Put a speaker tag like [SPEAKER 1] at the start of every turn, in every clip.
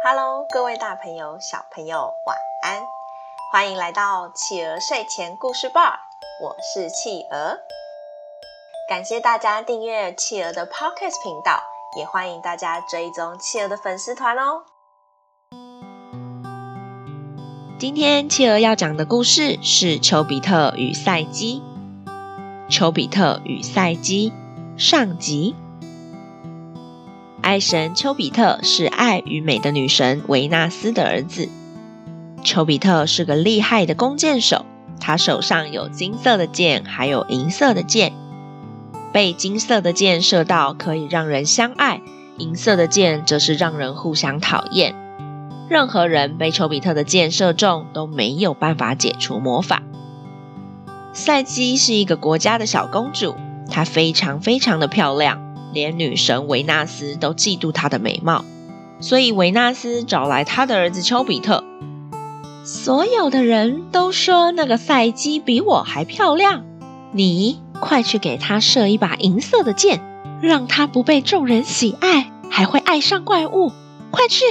[SPEAKER 1] Hello，各位大朋友、小朋友，晚安！欢迎来到企鹅睡前故事吧，我是企鹅。感谢大家订阅企鹅的 Podcast 频道，也欢迎大家追踪企鹅的粉丝团哦。今天企鹅要讲的故事是丘比特与赛基。丘比特与赛基上集。爱神丘比特是爱与美的女神维纳斯的儿子。丘比特是个厉害的弓箭手，他手上有金色的箭，还有银色的箭。被金色的箭射到，可以让人相爱；银色的箭则是让人互相讨厌。任何人被丘比特的箭射中，都没有办法解除魔法。赛姬是一个国家的小公主，她非常非常的漂亮。连女神维纳斯都嫉妒她的美貌，所以维纳斯找来她的儿子丘比特。所有的人都说那个赛姬比我还漂亮，你快去给她射一把银色的箭，让她不被众人喜爱，还会爱上怪物。快去！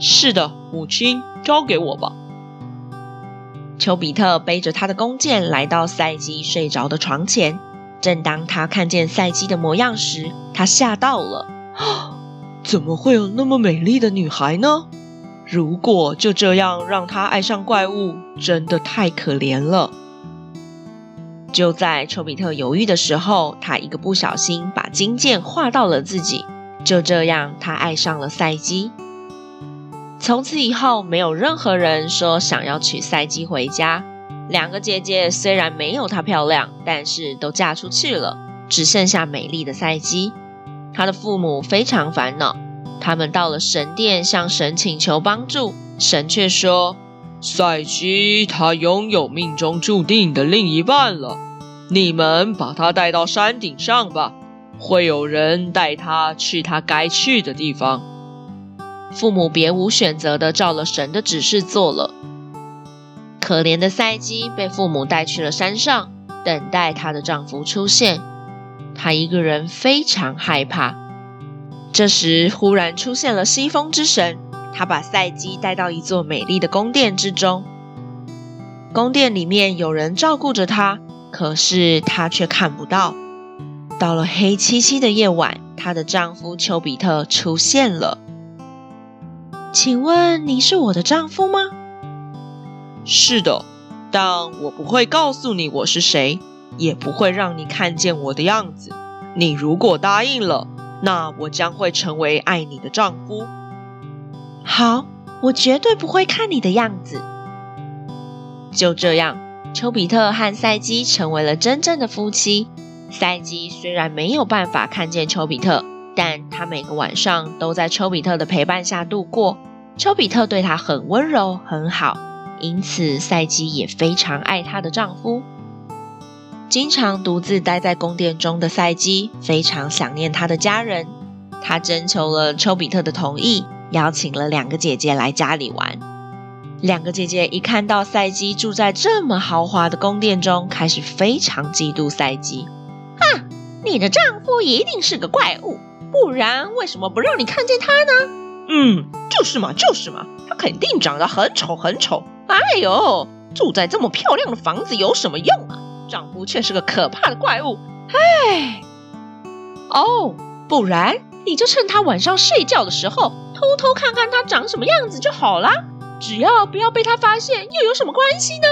[SPEAKER 2] 是的，母亲，交给我吧。
[SPEAKER 1] 丘比特背着他的弓箭来到赛姬睡着的床前。正当他看见赛姬的模样时，他吓到了。
[SPEAKER 2] 怎么会有那么美丽的女孩呢？如果就这样让她爱上怪物，真的太可怜了。
[SPEAKER 1] 就在丘比特犹豫的时候，他一个不小心把金箭划到了自己。就这样，他爱上了赛姬。从此以后，没有任何人说想要娶赛姬回家。两个姐姐虽然没有她漂亮，但是都嫁出去了，只剩下美丽的赛姬。她的父母非常烦恼，他们到了神殿向神请求帮助，神却说：“
[SPEAKER 2] 赛姬她拥有命中注定的另一半了，你们把她带到山顶上吧，会有人带她去她该去的地方。”
[SPEAKER 1] 父母别无选择的照了神的指示做了。可怜的赛姬被父母带去了山上，等待她的丈夫出现。她一个人非常害怕。这时，忽然出现了西风之神，他把赛姬带到一座美丽的宫殿之中。宫殿里面有人照顾着她，可是她却看不到。到了黑漆漆的夜晚，她的丈夫丘比特出现了。请问你是我的丈夫吗？
[SPEAKER 2] 是的，但我不会告诉你我是谁，也不会让你看见我的样子。你如果答应了，那我将会成为爱你的丈夫。
[SPEAKER 1] 好，我绝对不会看你的样子。就这样，丘比特和赛姬成为了真正的夫妻。赛姬虽然没有办法看见丘比特，但她每个晚上都在丘比特的陪伴下度过。丘比特对她很温柔，很好。因此，赛姬也非常爱她的丈夫。经常独自待在宫殿中的赛姬，非常想念她的家人。她征求了丘比特的同意，邀请了两个姐姐来家里玩。两个姐姐一看到赛姬住在这么豪华的宫殿中，开始非常嫉妒赛姬。哼，你的丈夫一定是个怪物，不然为什么不让你看见他呢？
[SPEAKER 2] 嗯，就是嘛，就是嘛，他肯定长得很丑，很丑。哎呦，住在这么漂亮的房子有什么用啊？丈夫却是个可怕的怪物。唉，
[SPEAKER 1] 哦，不然你就趁他晚上睡觉的时候，偷偷看看他长什么样子就好啦。只要不要被他发现，又有什么关系呢？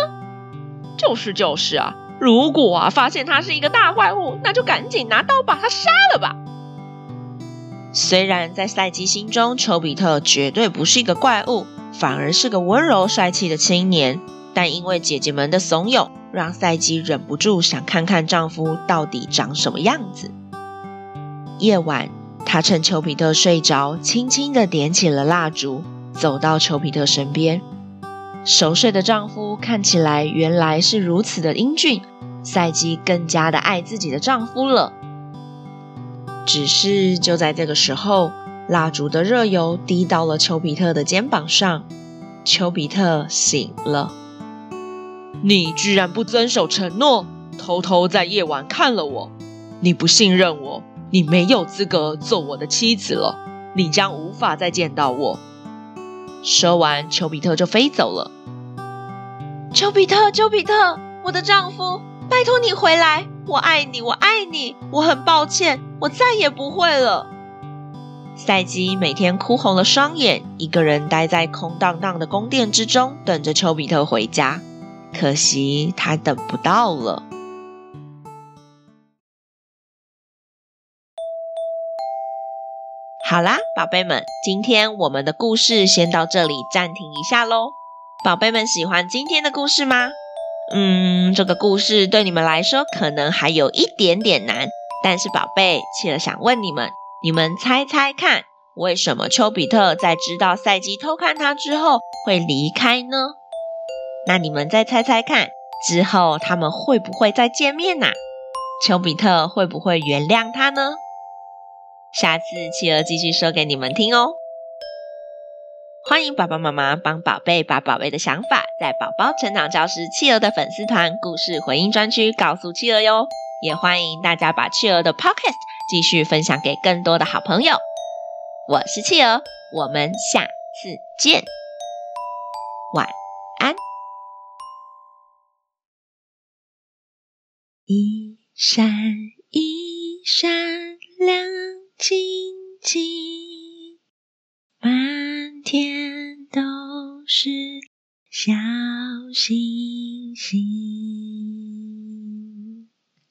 [SPEAKER 2] 就是就是啊，如果啊发现他是一个大怪物，那就赶紧拿刀把他杀了吧。
[SPEAKER 1] 虽然在赛基心中，丘比特绝对不是一个怪物。反而是个温柔帅气的青年，但因为姐姐们的怂恿，让赛姬忍不住想看看丈夫到底长什么样子。夜晚，她趁丘比特睡着，轻轻地点起了蜡烛，走到丘比特身边。熟睡的丈夫看起来原来是如此的英俊，赛姬更加的爱自己的丈夫了。只是就在这个时候，蜡烛的热油滴到了丘比特的肩膀上，丘比特醒了。
[SPEAKER 2] 你居然不遵守承诺，偷偷在夜晚看了我。你不信任我，你没有资格做我的妻子了。你将无法再见到我。”说完，丘比特就飞走了。
[SPEAKER 1] 丘比特，丘比特，我的丈夫，拜托你回来！我爱你，我爱你！我很抱歉，我再也不会了。赛基每天哭红了双眼，一个人待在空荡荡的宫殿之中，等着丘比特回家。可惜他等不到了。好啦，宝贝们，今天我们的故事先到这里暂停一下喽。宝贝们喜欢今天的故事吗？嗯，这个故事对你们来说可能还有一点点难，但是宝贝，企鹅想问你们。你们猜猜看，为什么丘比特在知道赛姬偷看他之后会离开呢？那你们再猜猜看，之后他们会不会再见面呐？丘比特会不会原谅他呢？下次企鹅继续说给你们听哦。欢迎爸爸妈妈帮宝贝把宝贝的想法，在宝宝成长教室企鹅的粉丝团故事回应专区告诉企鹅哟。也欢迎大家把企鹅的 Podcast 继续分享给更多的好朋友。我是企鹅，我们下次见，晚安。一闪一闪亮晶晶，满天都是小星星。